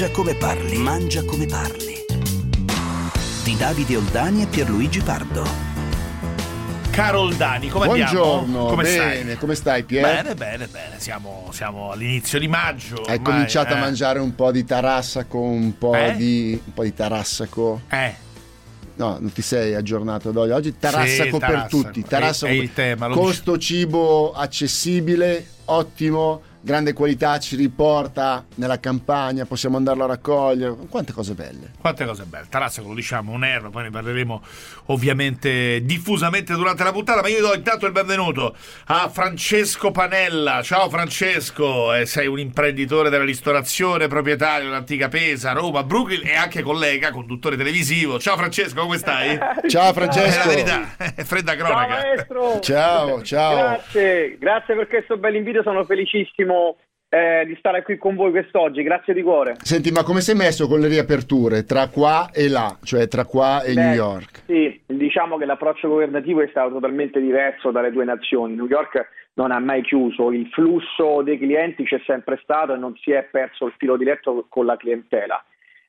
Mangia come parli, mangia come parli. Di Davide Oldani e Pierluigi Pardo. Caro Oldani, come Buongiorno, andiamo? Come bene, stai? come stai Pier? Bene, bene, bene. Siamo, siamo all'inizio di maggio. Hai ormai, cominciato eh. a mangiare un po' di tarassaco, un po' Eh? di un po' di tarassaco. Eh, No, non ti sei aggiornato d'oggi. Oggi tarassaco Sì, per tarassaco. tutti. È- Tarassaco è per- il tema, Costo cibo accessibile, ottimo, grande qualità, ci riporta nella campagna, possiamo andarlo a raccogliere. Quante cose belle. quante cose belle. Tarazzo, lo diciamo, un erro, poi ne parleremo ovviamente diffusamente durante la puntata, ma io do intanto il benvenuto a Francesco Panella. Ciao Francesco, eh, sei un imprenditore della ristorazione, proprietario dell'antica Pesa, Roma, Brooklyn e anche collega, conduttore televisivo. Ciao Francesco, come stai? Ciao È Francesco. la verità, è fredda Ciao cronaca. maestro! Ciao, ciao. Grazie, grazie per questo bel invito, sono felicissimo eh, di stare qui con voi quest'oggi, grazie di cuore. Senti, ma come sei messo con le riaperture tra qua e là, cioè tra qua e Beh, New York? Sì, diciamo che l'approccio governativo è stato totalmente diverso dalle due nazioni. New York non ha mai chiuso, il flusso dei clienti c'è sempre stato e non si è perso il filo diretto con la clientela.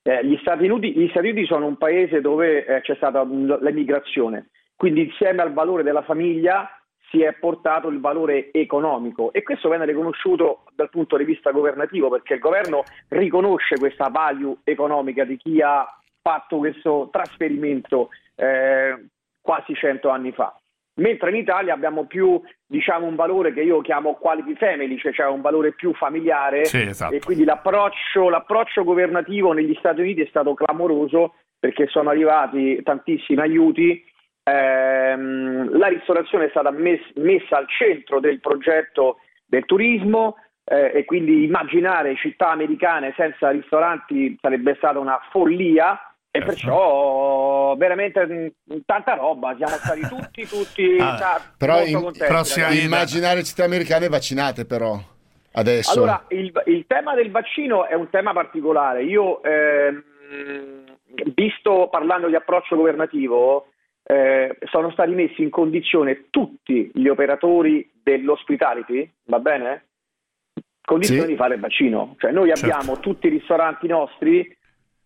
Eh, gli, Stati Uniti, gli Stati Uniti sono un paese dove eh, c'è stata l'emigrazione, quindi insieme al valore della famiglia si è portato il valore economico e questo viene riconosciuto dal punto di vista governativo perché il governo riconosce questa value economica di chi ha fatto questo trasferimento eh, quasi cento anni fa. Mentre in Italia abbiamo più diciamo, un valore che io chiamo quality family, cioè, cioè un valore più familiare Sì, esatto. e quindi l'approccio, l'approccio governativo negli Stati Uniti è stato clamoroso perché sono arrivati tantissimi aiuti. Ehm, la ristorazione è stata mes- messa al centro del progetto del turismo eh, e quindi immaginare città americane senza ristoranti sarebbe stata una follia e Certo. perciò veramente mh, tanta roba, siamo stati tutti, tutti Ah, ta- però molto in- contenti. Immaginare città americane vaccinate però, adesso. Allora, il, il tema del vaccino è un tema particolare. Io, ehm, visto parlando di approccio governativo, eh, sono stati messi in condizione tutti gli operatori dell'hospitality, va bene? Condizione Sì. di fare il vaccino. Cioè noi Certo. abbiamo tutti i ristoranti nostri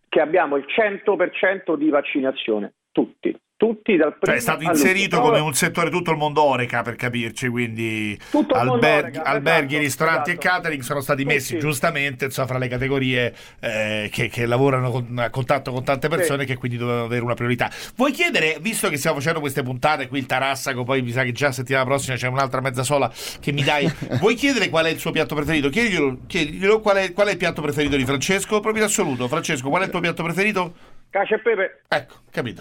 che abbiamo il 100% di vaccinazione, tutti. Tutti dal Cioè, primo è stato inserito come un settore tutto il mondo oreca per capirci, quindi Tutto il mondo alberghi, alberghi, esatto, ristoranti esatto. e catering sono stati messi Tutti. giustamente insomma, fra le categorie eh, che, che lavorano con- a contatto con tante persone che quindi dovevano avere una priorità. Vuoi chiedere, visto che stiamo facendo queste puntate, qui il Tarassaco, poi mi sa che già settimana prossima c'è un'altra mezza sola che mi dai, vuoi chiedere qual è il suo piatto preferito? Chiediglielo, chiediglielo qual, è, qual è il piatto preferito di Francesco, proprio in assoluto. Francesco, qual è il tuo piatto preferito? Cacio e pepe. Ecco, capito.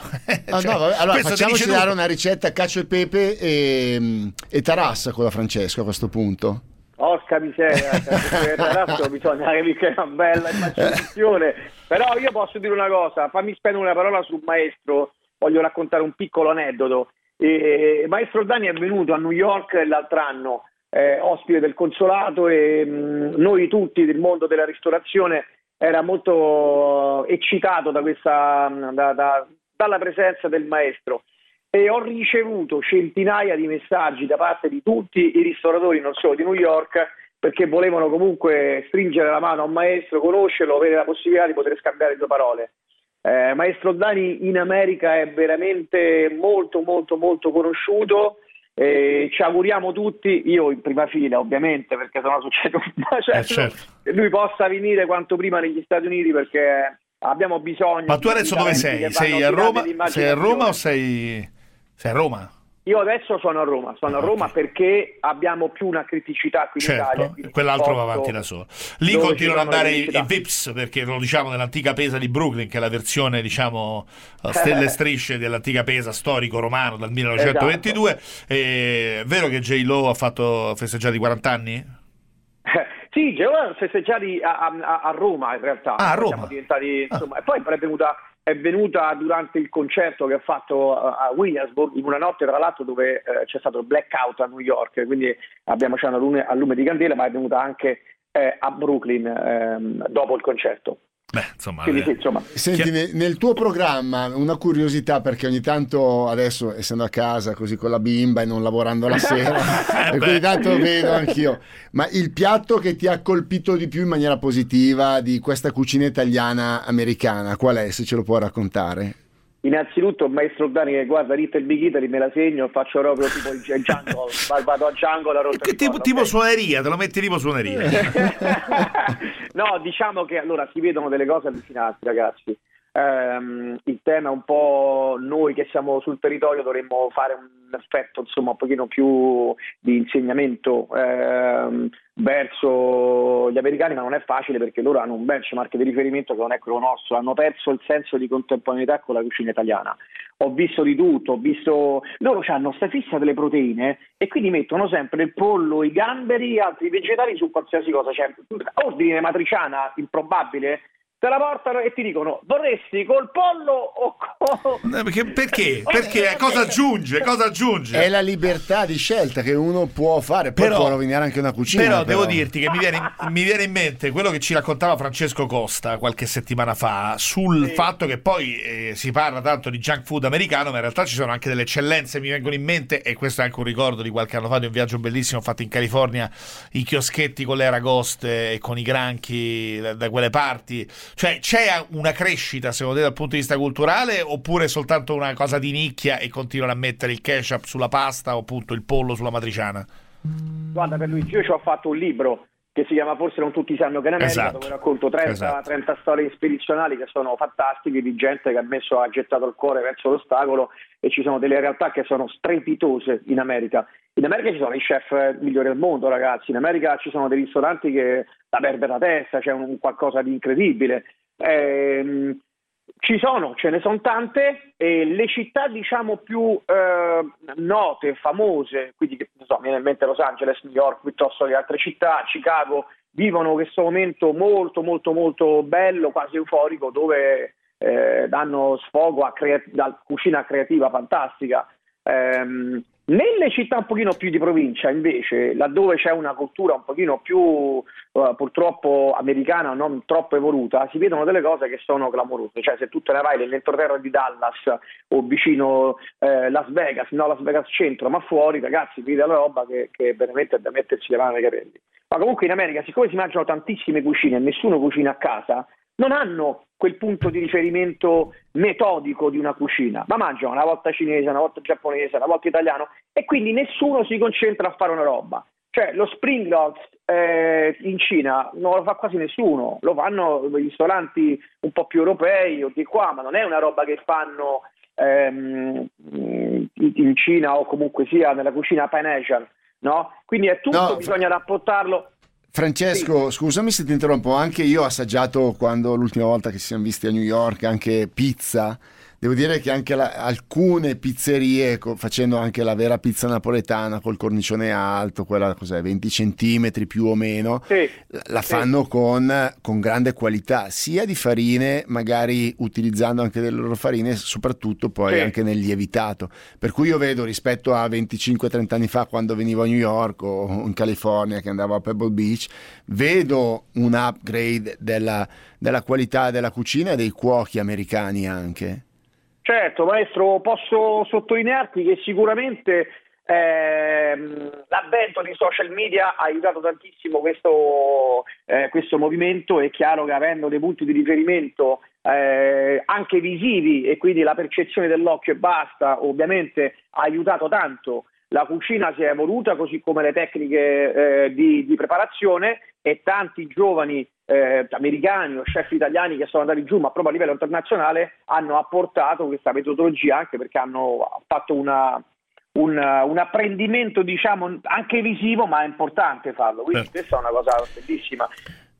Ah, Cioè, no, vabbè, allora facciamoci dare tutto. una ricetta cacio e pepe e, e tarassa con la Francesco a questo punto. Porca miseria, adesso bisogna che una bella immaginazione. Però io posso dire una cosa, fammi spendere una parola sul maestro, voglio raccontare un piccolo aneddoto. Eh, maestro Dani è venuto a New York l'altro anno, eh, ospite del consolato e mh, noi tutti del mondo della ristorazione era molto eccitato da questa, da- da- dalla presenza del maestro e ho ricevuto centinaia di messaggi da parte di tutti i ristoratori, non solo di New York, perché volevano comunque stringere la mano a un maestro, conoscerlo, avere la possibilità di poter scambiare due parole. Eh, maestro Dani in America è veramente molto molto molto conosciuto. Eh, ci auguriamo tutti, io in prima fila ovviamente perché sennò succede un macello, Eh, certo. che lui possa venire quanto prima negli Stati Uniti perché abbiamo bisogno Ma tu adesso dove sei? Sei a Roma? Sei a Roma o sei. Sei a Roma? Io adesso sono a Roma, sono a Ah, Roma perché abbiamo più una criticità qui in Italia. Certo, quell'altro va avanti da solo. Lì continuano ad andare i, i. Vips, perché lo diciamo nell'antica pesa di Brooklyn, che è la versione, diciamo, a stelle e strisce dell'antica pesa storico romano dal 1922. Esatto. E, è vero che J. Lo ha fatto ha festeggiato i 40 anni? Sì, Geova festeggiati a, a- a Roma in realtà. Ah, a Roma. Siamo diventati, insomma, E poi è venuta, è venuta durante il concerto che ha fatto a a Williamsburg, in una notte tra l'altro dove eh, c'è stato il blackout a New York, quindi abbiamo acceso a lume, lume di candela, ma è venuta anche eh, a Brooklyn ehm, dopo il concerto. Beh, insomma, Quindi, eh, insomma, Senti, Chi- ne- nel tuo programma una curiosità perché ogni tanto adesso essendo a casa così con la bimba e non lavorando la sera Eh e ogni tanto vedo anch'io. Ma il piatto che ti ha colpito di più in maniera positiva di questa cucina italiana americana qual è se ce lo può raccontare? Innanzitutto, maestro Dani, che guarda, Little Big Italy me la segno, faccio proprio tipo il Django, va- vado a Django la rotta di tipo, collo, tipo suoneria, te lo metti tipo suoneria. no, diciamo che allora si vedono delle cose allucinanti, ragazzi. Ehm, il tema è un po' noi che siamo sul territorio dovremmo fare un effetto insomma un pochino più di insegnamento ehm, verso gli americani, ma non è facile perché loro hanno un benchmark di riferimento che non è quello nostro, hanno perso il senso di contemporaneità con la cucina italiana. Ho visto di tutto, ho visto loro hanno sta fissa delle proteine e quindi mettono sempre il pollo, i gamberi, altri vegetali su qualsiasi cosa. Cioè, ordine matriciana improbabile, te la portano e ti dicono vorresti col pollo o con... Eh, Perché? Perché? Perché? Cosa aggiunge? Cosa aggiunge? È la libertà di scelta che uno può fare, poi Però- può rovinare anche una cucina. Però devo dirti che mi viene, mi viene in mente quello che ci raccontava Francesco Costa qualche settimana fa sul Sì. fatto che poi eh, si parla tanto di junk food americano, ma in realtà ci sono anche delle eccellenze, mi vengono in mente, e questo è anche un ricordo di qualche anno fa di un viaggio bellissimo fatto in California, i chioschetti con le aragoste e con i granchi da, da quelle parti. Cioè c'è una crescita secondo te dal punto di vista culturale oppure è soltanto una cosa di nicchia e continuano a mettere il ketchup sulla pasta o appunto il pollo sulla matriciana? Guarda per Luigi, io ci ho fatto un libro che si chiama Forse non tutti sanno che in America, Esatto. dove racconto 30, Esatto. 30 storie ispirazionali che sono fantastiche di gente che ha messo, ha gettato il cuore verso l'ostacolo e ci sono delle realtà che sono strepitose in America. In America ci sono i chef migliori del mondo, ragazzi. In America ci sono dei ristoranti che la perde la testa, c'è un qualcosa di incredibile. Ehm, ci sono, ce ne sono tante e le città diciamo più eh, note, famose, quindi che, so, viene in mente Los Angeles, New York piuttosto che altre città, Chicago, vivono questo momento molto molto molto bello, quasi euforico, dove eh, danno sfogo a crea- cucina creativa fantastica. Ehm, nelle città un pochino più di provincia, invece, laddove c'è una cultura un pochino più eh, purtroppo americana, non troppo evoluta, si vedono delle cose che sono clamorose. Cioè, se tu te ne vai nell'entroterra di Dallas o vicino eh, Las Vegas, no Las Vegas centro, ma fuori, ragazzi, vedi della roba che, che veramente è da mettersi le mani nei capelli. Ma comunque in America, siccome si mangiano tantissime cucine e nessuno cucina a casa, non hanno quel punto di riferimento metodico di una cucina, ma mangiano una volta cinese, una volta giapponese, una volta italiano e quindi nessuno si concentra a fare una roba. Cioè lo spring rolls eh, in Cina non lo fa quasi nessuno, lo fanno i ristoranti un po' più europei o di qua, ma non è una roba che fanno ehm, in Cina o comunque sia nella cucina pan Asian, no? Quindi è tutto, No, bisogna rapportarlo. Francesco, scusami se ti interrompo, anche io ho assaggiato quando l'ultima volta che ci siamo visti a New York anche pizza. Devo dire che anche la- alcune pizzerie, co- facendo anche la vera pizza napoletana col cornicione alto, quella cos'è, 20 centimetri più o meno, Sì, la- la sì. fanno con, con grande qualità, sia di farine, magari utilizzando anche delle loro farine, soprattutto poi Sì. anche nel lievitato. Per cui io vedo rispetto a 25-30 anni fa quando venivo a New York o in California che andavo a Pebble Beach, vedo un upgrade della, della qualità della cucina e dei cuochi americani anche. Certo, maestro, posso sottolinearti che sicuramente ehm, l'avvento di social media ha aiutato tantissimo questo, eh, questo movimento. È chiaro che avendo dei punti di riferimento eh, anche visivi e quindi la percezione dell'occhio e basta, ovviamente ha aiutato tanto. La cucina si è evoluta così come le tecniche eh, di, di preparazione e tanti giovani eh, americani o chef italiani che sono andati giù, ma proprio a livello internazionale, hanno apportato questa metodologia anche perché hanno fatto una, un, un apprendimento, diciamo, anche visivo, ma è importante farlo. Quindi Certo. questa è una cosa bellissima.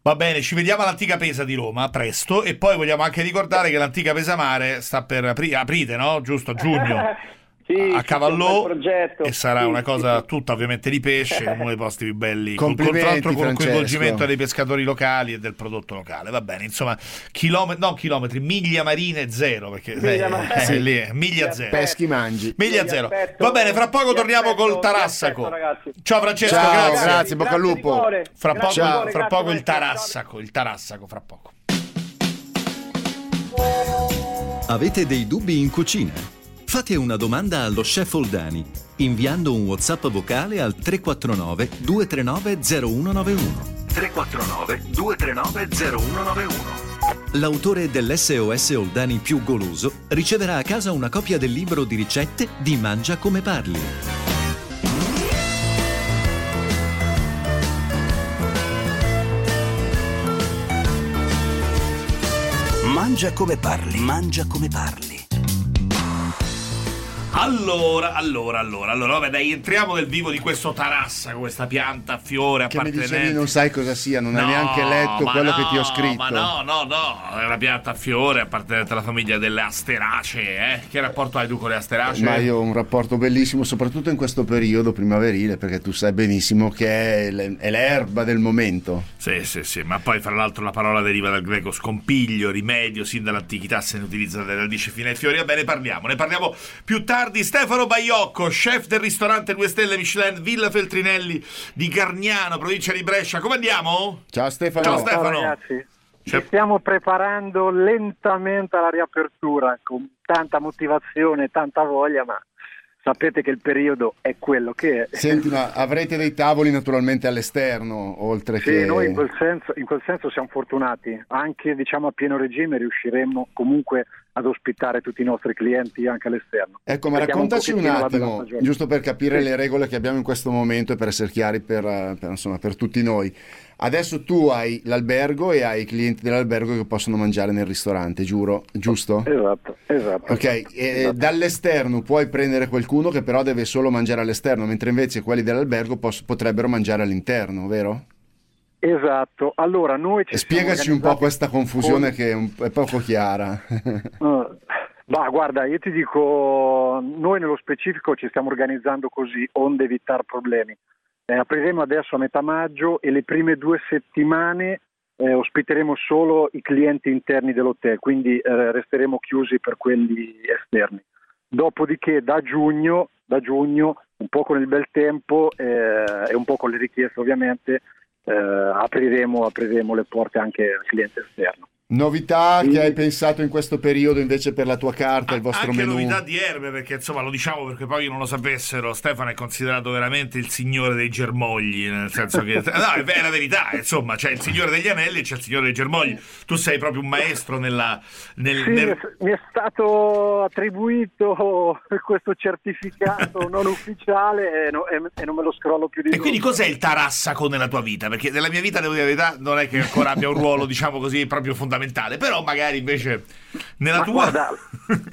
Va bene, ci vediamo all'antica Pesa di Roma presto e poi vogliamo anche ricordare che l'antica Pesa Mare sta per aprire, aprite, no? Giusto, a giugno. Sì, a Cavallò e sarà Sì, una cosa sì. tutta ovviamente di pesce, uno dei posti più belli, con, con, l'altro con Francesco. coinvolgimento dei pescatori locali e del prodotto locale. Va bene, insomma, chilometri, no chilometri, miglia marine zero, perché Miglia eh, marine. eh, Sì. lì è miglia zero. Peschi mangi. Miglia Vi zero. aspetto- Va bene, fra poco torniamo aspetto- col Tarassaco. aspetto. Ciao Francesco, Ciao, grazie. grazie, bocca al lupo. Fra Grazie poco, cuore, fra grazie, poco il. Ciao. Tarassaco, il Tarassaco fra poco. Avete dei dubbi in cucina? Fate una domanda allo chef Oldani inviando un WhatsApp vocale al 349 239 0191. 349 239 0191. L'autore dell'SOS Oldani più goloso riceverà a casa una copia del libro di ricette di Mangia come parli. Mangia come parli, mangia come parli. Allora, allora, allora, allora, vabbè, dai, entriamo nel vivo di questo tarassa, questa pianta a fiore Che mi appartenente. dicevi non sai cosa sia, non hai No, neanche letto quello no, che ti ho scritto. Ma no, no, no, è una pianta a fiore appartenente alla famiglia delle asteracee, eh? Che rapporto hai tu con le asteracee? Ma io ho un rapporto bellissimo, soprattutto in questo periodo primaverile, perché tu sai benissimo che è, l'erba del momento. Sì, sì, sì, ma poi fra l'altro la parola deriva dal greco scompiglio, rimedio, sin dall'antichità se ne utilizza dalle radici fine ai fiori. Vabbè, ne parliamo, ne parliamo più tardi. Stefano Baiocco, chef del ristorante 2 Stelle Michelin Villa Feltrinelli di Gargnano, provincia di Brescia. Come andiamo? Ciao Stefano. Ciao, Stefano. Ciao ragazzi, Cioè- ci stiamo preparando lentamente alla riapertura con tanta motivazione, tanta voglia, ma sapete che il periodo è quello che è. Senti, ma avrete dei tavoli naturalmente all'esterno, oltre Sì, che... noi in quel, senso, in quel senso siamo fortunati, anche diciamo a pieno regime riusciremo comunque ad ospitare tutti i nostri clienti anche all'esterno. Ecco, ma un raccontaci un, bella attimo, giusto per capire Sì. le regole che abbiamo in questo momento e per essere chiari per, eh, per, insomma, per tutti noi. Adesso tu hai l'albergo e hai i clienti dell'albergo che possono mangiare nel ristorante, giuro, giusto? Esatto, esatto. Ok, Esatto. dall'esterno puoi prendere qualcuno che però deve solo mangiare all'esterno, mentre invece quelli dell'albergo pos- potrebbero mangiare all'interno, vero? Esatto, allora noi ci spiegaci un po' questa confusione con- che è, un- è poco chiara. Uh, bah, guarda, io ti dico, noi nello specifico ci stiamo organizzando così, onde evitare problemi. Eh, apriremo adesso a metà maggio e le prime due settimane eh, ospiteremo solo i clienti interni dell'hotel, quindi eh, resteremo chiusi per quelli esterni. Dopodiché da giugno, da giugno, un po' con il bel tempo eh, e un po' con le richieste ovviamente, eh, apriremo, apriremo le porte anche al cliente esterno. Novità Sì. che hai pensato in questo periodo invece per la tua carta, il vostro Anche menù? novità di erbe, perché insomma lo diciamo perché poi non lo sapessero. Stefano è considerato veramente il signore dei germogli, nel senso che. No, è la verità, insomma, c'è il signore degli anelli e c'è il signore dei germogli. Tu sei proprio un maestro nella. Nel, Sì, nel- mi è stato attribuito questo certificato non ufficiale e, no- e- e non me lo scrollo più di E quindi tanto. cos'è il tarassaco nella tua vita? Perché nella mia vita, devo dire la verità, non è che ancora abbia un ruolo, diciamo così, proprio fondamentale. Però magari invece nella Ma tua. guarda,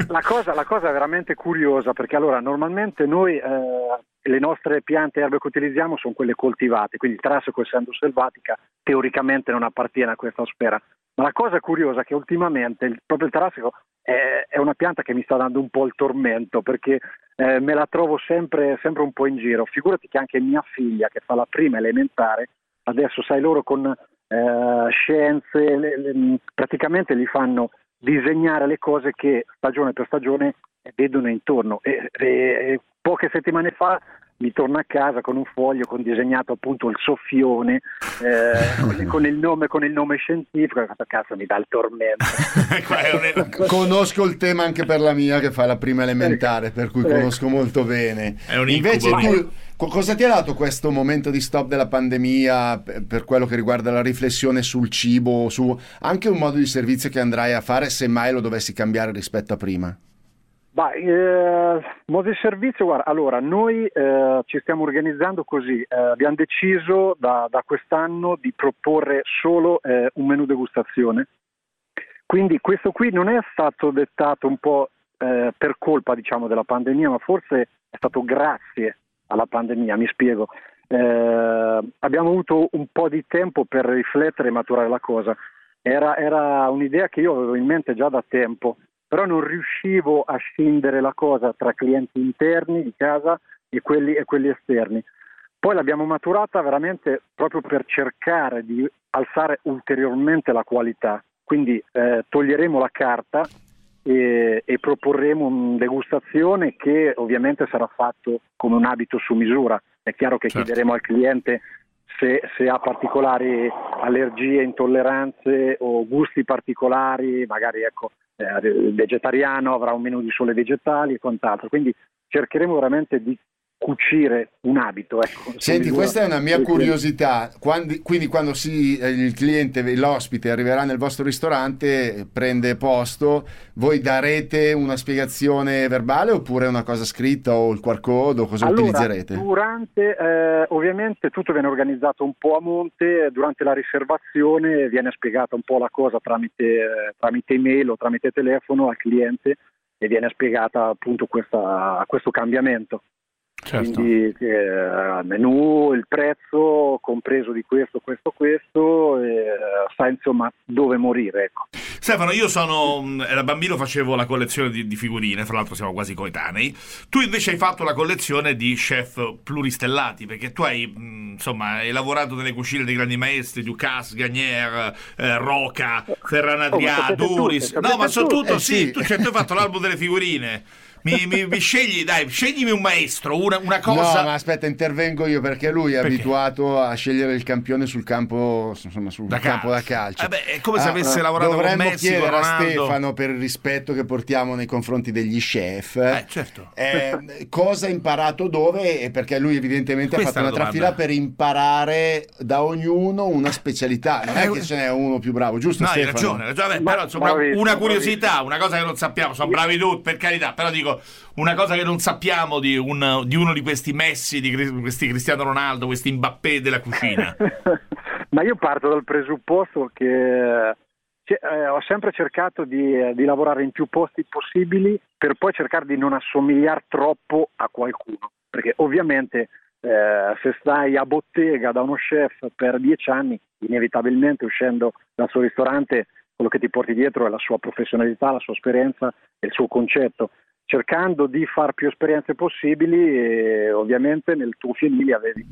la cosa, la cosa veramente curiosa perché allora normalmente noi eh, le nostre piante e erbe che utilizziamo sono quelle coltivate, quindi il trassico essendo selvatica teoricamente non appartiene a questa sfera. Ma la cosa curiosa è che ultimamente il- proprio il tarassico è, è una pianta che mi sta dando un po' il tormento perché eh, me la trovo sempre, sempre un po' in giro. Figurati che anche mia figlia che fa la prima elementare, adesso sai loro con eh, scienze, le- le- praticamente gli fanno disegnare le cose che stagione per stagione vedono intorno. E, e- e poche settimane fa mi torna a casa con un foglio con disegnato appunto il soffione eh, con, con il nome, con il nome scientifico. Questo cazzo mi dà il tormento. Un- Conosco il tema anche per la mia che fa la prima elementare, per cui conosco molto bene. È un Invece incubo. tu, co- cosa ti ha dato questo momento di stop della pandemia per, per quello che riguarda la riflessione sul cibo, su anche un modo di servizio che andrai a fare se mai lo dovessi cambiare rispetto a prima? Bah, eh, modo di servizio, guarda, allora noi eh, ci stiamo organizzando così, eh, abbiamo deciso da, da quest'anno di proporre solo eh, un menù degustazione, quindi questo qui non è stato dettato un po' eh, per colpa diciamo della pandemia, ma forse è stato grazie alla pandemia, mi spiego. Eh, abbiamo avuto un po' di tempo per riflettere e maturare la cosa. Era, era un'idea che io avevo in mente già da tempo, però non riuscivo a scindere la cosa tra clienti interni di casa e quelli, e quelli esterni. Poi l'abbiamo maturata veramente proprio per cercare di alzare ulteriormente la qualità. Quindi eh, toglieremo la carta e, e proporremo una degustazione che ovviamente sarà fatto come un abito su misura. È chiaro che Certo. chiederemo al cliente se, se, ha particolari allergie, intolleranze o gusti particolari, magari ecco, eh, vegetariano avrà un menù di sole vegetali e quant'altro. Quindi cercheremo veramente di cucire un abito. Ecco. Senti, questa è una mia curiosità. Quando, quindi, quando si, eh, il cliente, l'ospite arriverà nel vostro ristorante, prende posto, voi darete una spiegazione verbale oppure una cosa scritta o il QR code o cosa allora, utilizzerete? Durante, eh, ovviamente tutto viene organizzato un po' a monte, durante la riservazione viene spiegata un po' la cosa tramite, eh, tramite email o tramite telefono al cliente e viene spiegata appunto questa, questo cambiamento. Certo. Quindi eh, menù, il prezzo compreso di questo, questo, questo, eh, sa insomma dove morire. Ecco. Stefano, io sono, mm, era bambino, facevo la collezione di, di, figurine, fra l'altro siamo quasi coetanei. Tu invece hai fatto la collezione di chef pluristellati, perché tu hai, mm, insomma, hai lavorato nelle cucine dei grandi maestri, Ducasse, Gagnier, eh, Roca, Ferran Adrià, oh, Duris. no, ma soprattutto, eh, sì, sì. Tu, cioè, tu hai fatto l'album delle figurine. Mi, mi, mi, scegli, dai, sceglimi un maestro, una, una, cosa. No, ma aspetta, intervengo io perché lui è perché? abituato a scegliere il campione sul campo, insomma, sul da campo da calcio. Eh beh, è come se ah, avesse ah, lavorato con Messi, chiedere Ronaldo. a Stefano per il rispetto che portiamo nei confronti degli chef. Eh, certo. Eh, cosa ha imparato dove? Perché lui evidentemente Questa ha fatto una trafila per imparare da ognuno una specialità. Non è eh, che ce n'è uno più bravo, giusto? No, Stefano? hai ragione, hai ragione. però insomma, una curiosità, una cosa che non sappiamo, sono bravi tutti, per carità, però dico una cosa che non sappiamo di, un, di uno di questi Messi, di questi Cristiano Ronaldo, questi Mbappé della cucina? Ma io parto dal presupposto che cioè, eh, ho sempre cercato di, eh, di, lavorare in più posti possibili per poi cercare di non assomigliare troppo a qualcuno. Perché ovviamente eh, se stai a bottega da uno chef per dieci anni, inevitabilmente uscendo dal suo ristorante, quello che ti porti dietro è la sua professionalità, la sua esperienza e il suo concetto cercando di fare più esperienze possibili e ovviamente nel tuo fienile avevi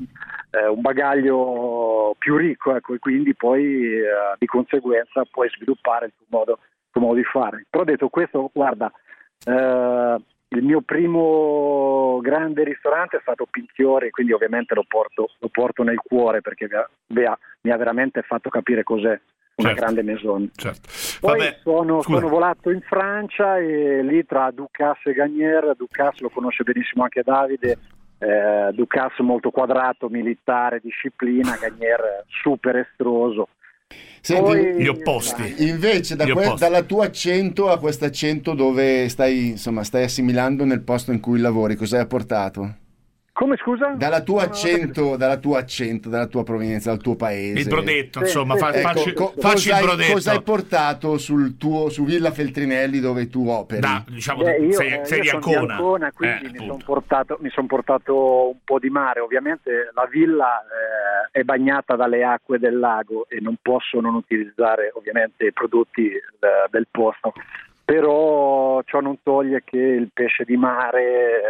eh, un bagaglio più ricco ecco, e quindi poi eh, di conseguenza puoi sviluppare il tuo, modo, il tuo modo, di fare. Però detto questo, guarda, eh, il mio primo grande ristorante è stato Pinchiori, quindi ovviamente lo porto, lo porto nel cuore perché mi ha, mi ha veramente fatto capire cos'è una certo. grande maison. Certo. Poi sono, sono, volato in Francia e lì tra Ducasse e Gagnier, Ducasse lo conosce benissimo anche Davide, eh, Ducasse molto quadrato, militare, disciplina, Gagnier super estroso. Senti, Poi, gli opposti. Invece, da gli que- opposti. dal tuo accento a questo accento dove stai, insomma, stai assimilando nel posto in cui lavori, cosa hai portato? Come scusa? Dalla tua accento, dalla tua accento, dalla tua provenienza, dal tuo paese. Il brodetto, sì, insomma, sì, fa, ecco, facci, co- facci cosa il brodetto. Cosa hai portato sul tuo, su Villa Feltrinelli dove tu operi? Da, diciamo, Beh, io, sei, sei io di Ancona. Di Ancona quindi eh, mi sono portato, son portato, un po' di mare. Ovviamente la villa eh, è bagnata dalle acque del lago e non posso non utilizzare ovviamente i prodotti de, eh, del posto. Però ciò non toglie che il pesce di mare...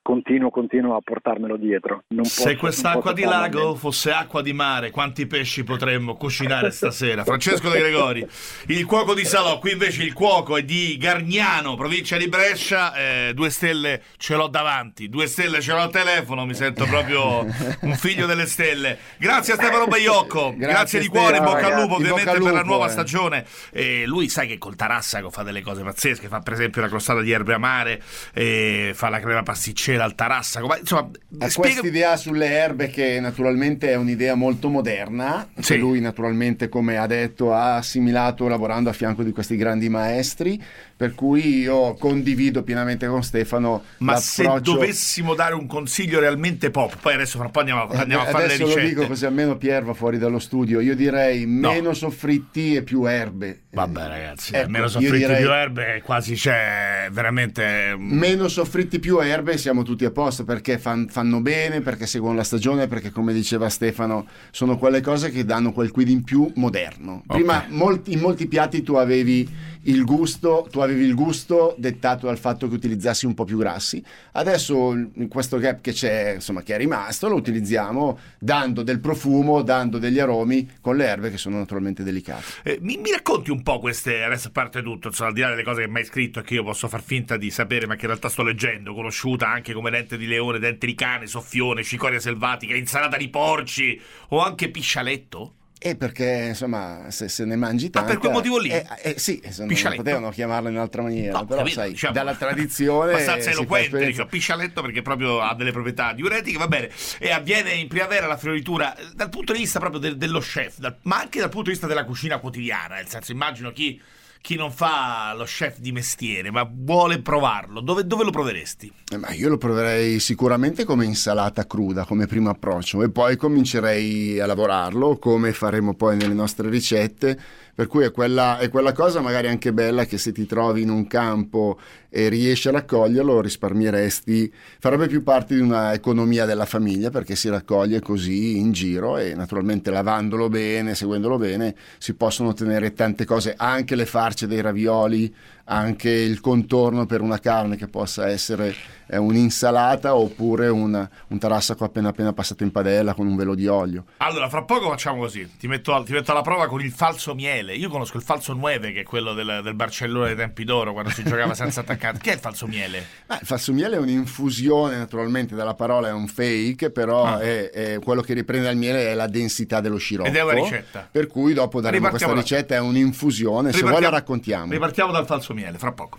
Eh, continuo, continuo a portarmelo dietro. Non Se quest'acqua di lago fosse acqua di mare, quanti pesci potremmo cucinare stasera? Francesco De Gregori, il cuoco di Salò, qui invece il cuoco è di Gargnano, provincia di Brescia, eh, due stelle ce l'ho davanti, due stelle ce l'ho al telefono, mi sento proprio un figlio delle stelle. Grazie a Stefano Baiocco, grazie, grazie di cuore, in bocca al lupo ovviamente lupo, per la nuova eh. stagione. E lui sai che col Tarassaco fa delle cose pazzesche, fa per esempio la crostata di erbe amare, fa la crema pasticcera al Tarassaco. Ma, insomma, ha spiega... questa idea sulle erbe che naturalmente è un'idea molto moderna. Sì. lui naturalmente, come ha detto, ha assimilato lavorando a fianco di questi grandi maestri per cui io condivido pienamente con Stefano ma se dovessimo dare un consiglio realmente pop poi adesso fra un po' andiamo, andiamo a fare le ricette lo dico così almeno Pier va fuori dallo studio io direi meno no. soffritti e più erbe vabbè ragazzi ecco, meno soffritti e direi... più erbe quasi c'è veramente meno soffritti più erbe siamo tutti a posto perché fan, fanno bene perché seguono la stagione perché come diceva Stefano sono quelle cose che danno quel quid in più moderno prima okay. molti, in molti piatti tu avevi il gusto, tu avevi il gusto dettato dal fatto che utilizzassi un po' più grassi. Adesso questo gap che c'è, insomma, che è rimasto, lo utilizziamo dando del profumo, dando degli aromi con le erbe che sono naturalmente delicate. Eh, mi, mi, racconti un po' queste, adesso a parte tutto, insomma, al di là delle cose che mi hai scritto e che io posso far finta di sapere, ma che in realtà sto leggendo, conosciuta anche come dente di leone, dente di cane, soffione, cicoria selvatica, insalata di porci o anche piscialetto? E perché insomma, se, se ne mangi tanto. Ma per quel motivo lì? Eh, eh, sì, non potevano chiamarlo in un'altra maniera. No, però, capito, sai, diciamo, dalla tradizione. Abbastanza eloquente, dico, piscialetto perché proprio ha delle proprietà diuretiche, va bene. E avviene in primavera la fioritura dal punto di vista proprio del, dello chef, dal, ma anche dal punto di vista della cucina quotidiana. Nel senso, immagino chi chi non fa lo chef di mestiere, ma vuole provarlo, dove, dove lo proveresti? Eh, io lo proverei sicuramente come insalata cruda, come primo approccio, e poi comincerei a lavorarlo come faremo poi nelle nostre ricette per cui è quella, è quella, cosa magari anche bella che se ti trovi in un campo e riesci a raccoglierlo risparmieresti, farebbe più parte di una economia della famiglia perché si raccoglie così in giro e naturalmente lavandolo bene, seguendolo bene, si possono ottenere tante cose, anche le farce dei ravioli, anche il contorno per una carne che possa essere eh, un'insalata oppure un, un tarassaco appena appena passato in padella con un velo di olio. Allora, fra poco facciamo così, ti metto, ti metto alla prova con il falso miele. Io conosco il falso nueve, che è quello del, del Barcellona dei tempi d'oro, quando si giocava senza attaccanti. Che è il falso miele? Ah, il falso miele è un'infusione, naturalmente, dalla parola è un fake, però ah. è, è quello che riprende dal miele è la densità dello sciroppo. Ed è una ricetta. Per cui dopo daremo questa ricetta, è un'infusione, se vuoi la raccontiamo. Ripartiamo dal falso miele, fra poco.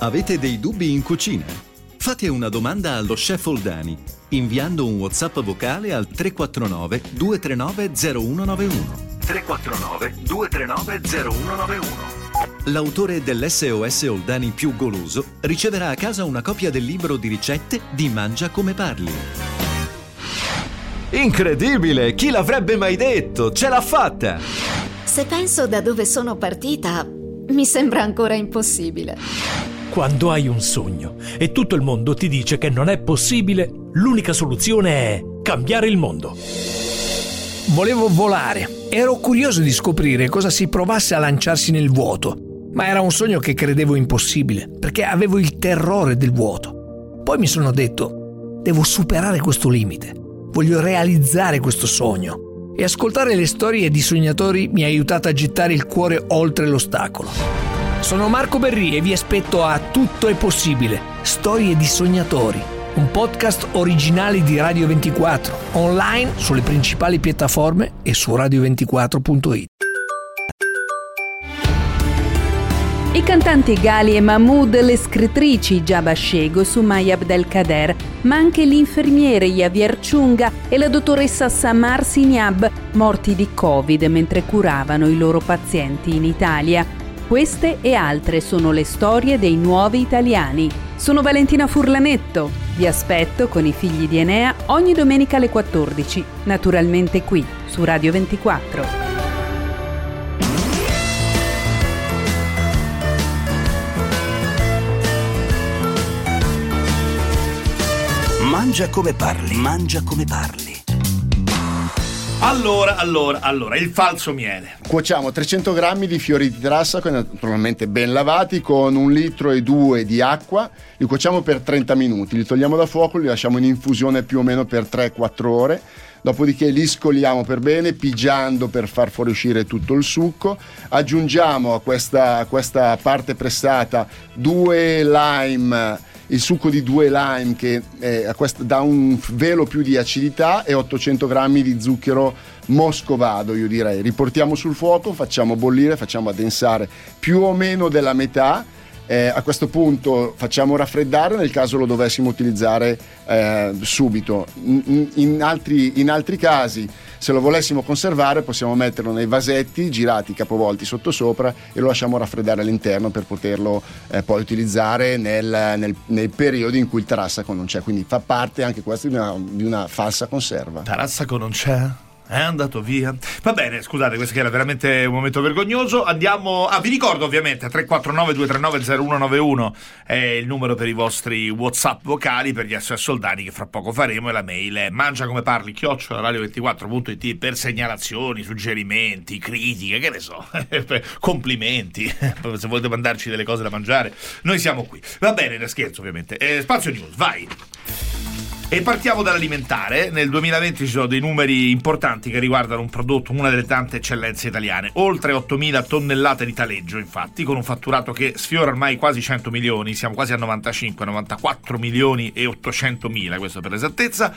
Avete dei dubbi in cucina? Fate una domanda allo chef Oldani inviando un WhatsApp vocale al 349 239 0191. 349 239 0191. L'autore dell'SOS Oldani più goloso riceverà a casa una copia del libro di ricette di Mangia come parli. Incredibile! Chi l'avrebbe mai detto? Ce l'ha fatta! Se penso da dove sono partita, mi sembra ancora impossibile. Quando hai un sogno e tutto il mondo ti dice che non è possibile, l'unica soluzione è cambiare il mondo. Volevo volare. Ero curioso di scoprire cosa si provasse a lanciarsi nel vuoto, ma era un sogno che credevo impossibile, perché avevo il terrore del vuoto. Poi mi sono detto, devo superare questo limite, voglio realizzare questo sogno. E ascoltare le storie di sognatori mi ha aiutato a gettare il cuore oltre l'ostacolo. Sono Marco Berri e vi aspetto a Tutto è possibile, storie di sognatori, un podcast originale di Radio 24, online sulle principali piattaforme e su radio24.it. I cantanti Gali e Mahmoud, le scrittrici Jabba Shego, Sumaya Abdelkader, ma anche l'infermiere Javier Chunga e la dottoressa Samar Siniab, morti di Covid mentre curavano i loro pazienti in Italia. Queste e altre sono le storie dei nuovi italiani. Sono Valentina Furlanetto. Vi aspetto con i figli di Enea ogni domenica alle 14, naturalmente qui su Radio 24. Mangia come parli, mangia come parli. Allora, allora, allora, il falso miele. Cuociamo 300 grammi di fiori di trassaco, naturalmente ben lavati, con un litro e due di acqua. Li cuociamo per 30 minuti, li togliamo da fuoco, li lasciamo in infusione più o meno per 3-4 ore. Dopodiché li scoliamo per bene, pigiando per far fuoriuscire tutto il succo. Aggiungiamo a questa, a questa parte pressata due lime il succo di due lime che eh, dà un velo più di acidità e 800 grammi di zucchero moscovado io direi. Riportiamo sul fuoco facciamo bollire facciamo addensare più o meno della metà eh, a questo punto facciamo raffreddare nel caso lo dovessimo utilizzare eh, subito in, in, altri, in altri casi se lo volessimo conservare possiamo metterlo nei vasetti girati capovolti sottosopra e lo lasciamo raffreddare all'interno per poterlo eh, poi utilizzare nel, nel, nel, periodo in cui il tarassaco non c'è. Quindi fa parte anche questo di una, di una falsa conserva. Tarassaco non c'è? È andato via. Va bene, scusate, questo era veramente un momento vergognoso. Andiamo. Ah, vi ricordo ovviamente 349 239 0191 è il numero per i vostri WhatsApp vocali per gli SOS Soldani che fra poco faremo e la mail è mangia come parli chiocciola radio24.it per segnalazioni, suggerimenti, critiche, che ne so, complimenti. Se volete mandarci delle cose da mangiare, noi siamo qui. Va bene, scherzo ovviamente. Eh, spazio News, vai. E partiamo dall'alimentare. Nel 2020 ci sono dei numeri importanti che riguardano un prodotto, una delle tante eccellenze italiane. Oltre 8.000 tonnellate di taleggio, infatti, con un fatturato che sfiora ormai quasi 100 milioni, siamo quasi a 95, 94 milioni e 800 mila, questo per l'esattezza.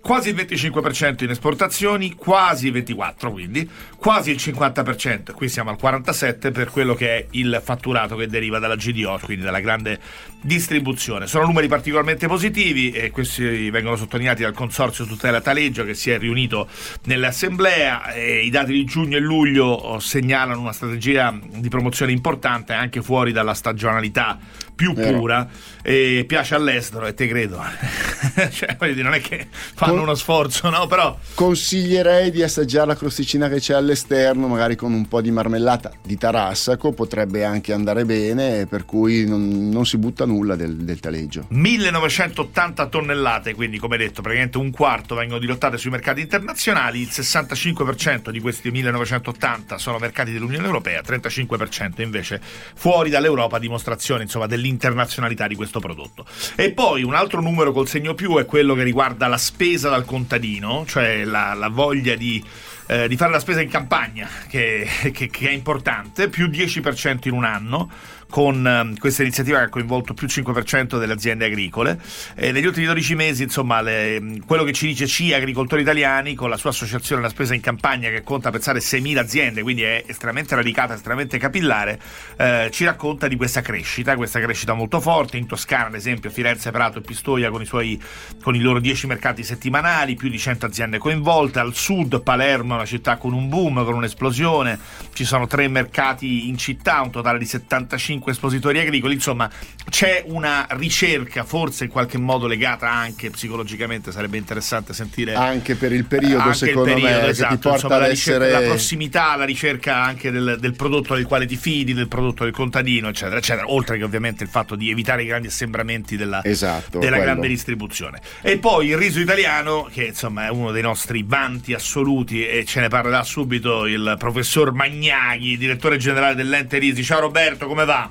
Quasi il 25% in esportazioni, quasi il 24% quindi, quasi il 50%, qui siamo al 47% per quello che è il fatturato che deriva dalla GDO, quindi dalla grande distribuzione. Sono numeri particolarmente positivi e questi vengono sottolineati dal Consorzio Tutela Taleggio che si è riunito nell'assemblea i dati di giugno e luglio segnalano una strategia di promozione importante anche fuori dalla stagionalità più pura e piace all'estero e te credo. Cioè, non è che fanno con, uno sforzo no però consiglierei di assaggiare la crosticina che c'è all'esterno magari con un po' di marmellata di tarassaco potrebbe anche andare bene per cui non, non si butta nulla del, del, taleggio. 1980 tonnellate quindi come detto praticamente un quarto vengono dirottate sui mercati internazionali il 65% di questi 1980 sono mercati dell'Unione Europea 35% invece fuori dall'Europa dimostrazione insomma dell'interno l'internazionalità di questo prodotto. E poi un altro numero col segno più è quello che riguarda la spesa dal contadino, cioè la, la voglia di, eh, di, fare la spesa in campagna, che, che, che è importante, più 10% in un anno con ehm, questa iniziativa che ha coinvolto più 5% delle aziende agricole. E negli ultimi 12 mesi, insomma, le, quello che ci dice CIA Agricoltori Italiani, con la sua associazione La Spesa in Campagna, che conta pensare 6.000 aziende, quindi è estremamente radicata, estremamente capillare, eh, ci racconta di questa crescita, questa crescita molto forte. In Toscana, ad esempio, Firenze, Prato e Pistoia con i, suoi, con i loro 10 mercati settimanali, più di 100 aziende coinvolte. Al sud, Palermo è una città con un boom, con un'esplosione. Ci sono tre mercati in città, un totale di 75 5 espositori agricoli, insomma c'è una ricerca forse in qualche modo legata anche psicologicamente, sarebbe interessante sentire anche per il periodo secondo il periodo, me esatto, che ti porta insomma, ad essere... la prossimità, la ricerca anche del, del, prodotto del quale ti fidi, del prodotto del contadino eccetera eccetera, oltre che ovviamente il fatto di evitare i grandi assembramenti della, esatto, della grande distribuzione. E poi il riso italiano che insomma è uno dei nostri vanti assoluti e ce ne parlerà subito il professor Magnaghi, direttore generale dell'ente Risi. Ciao Roberto, come va?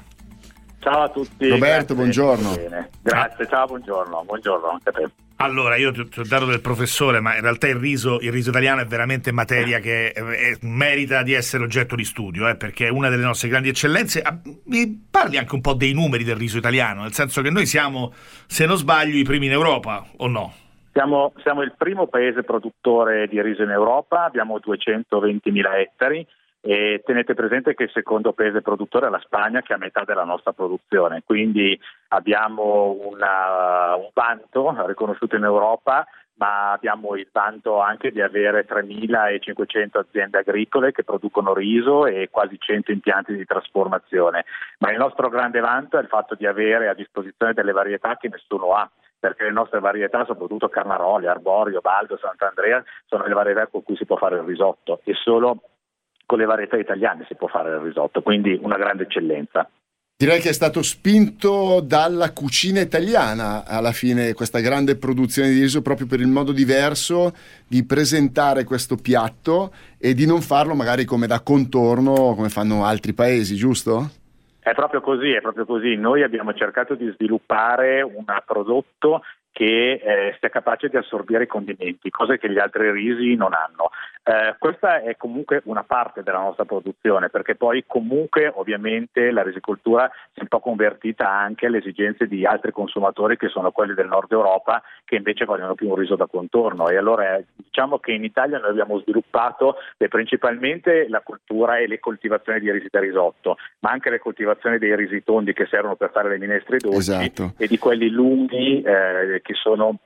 Ciao a tutti. Roberto, grazie, buongiorno. Grazie, ciao, buongiorno. Buongiorno anche a te. Allora, io ti, ho dato del professore, ma in realtà il riso, il riso italiano è veramente materia che è, è, merita di essere oggetto di studio, eh, perché è una delle nostre grandi eccellenze. Ah, mi parli anche un po' dei numeri del riso italiano, nel senso che noi siamo, se non sbaglio, i primi in Europa, o no? Siamo, siamo il primo paese produttore di riso in Europa, abbiamo 220.000 ettari e tenete presente che il secondo paese produttore è la Spagna che ha metà della nostra produzione, quindi abbiamo una, un vanto riconosciuto in Europa ma abbiamo il vanto anche di avere 3.500 aziende agricole che producono riso e quasi 100 impianti di trasformazione. Ma il nostro grande vanto è il fatto di avere a disposizione delle varietà che nessuno ha perché le nostre varietà, soprattutto Carnaroli, Arborio, Baldo, Sant'Andrea, sono le varietà con cui si può fare il risotto e solo con le varietà italiane si può fare il risotto, quindi una grande eccellenza. Direi che è stato spinto dalla cucina italiana alla fine questa grande produzione di riso proprio per il modo diverso di presentare questo piatto e di non farlo magari come da contorno come fanno altri paesi, giusto? È proprio così, è proprio così. Noi abbiamo cercato di sviluppare un prodotto che eh, sia capace di assorbire i condimenti, cose che gli altri risi non hanno. Eh, questa è comunque una parte della nostra produzione perché poi comunque ovviamente la risicoltura si è un po' convertita anche alle esigenze di altri consumatori che sono quelli del nord Europa che invece vogliono più un riso da contorno e allora diciamo che in Italia noi abbiamo sviluppato eh, principalmente la cultura e le coltivazioni di risi da risotto ma anche le coltivazioni dei risi tondi che servono per fare le minestre dolci esatto. e di quelli lunghi eh, che sono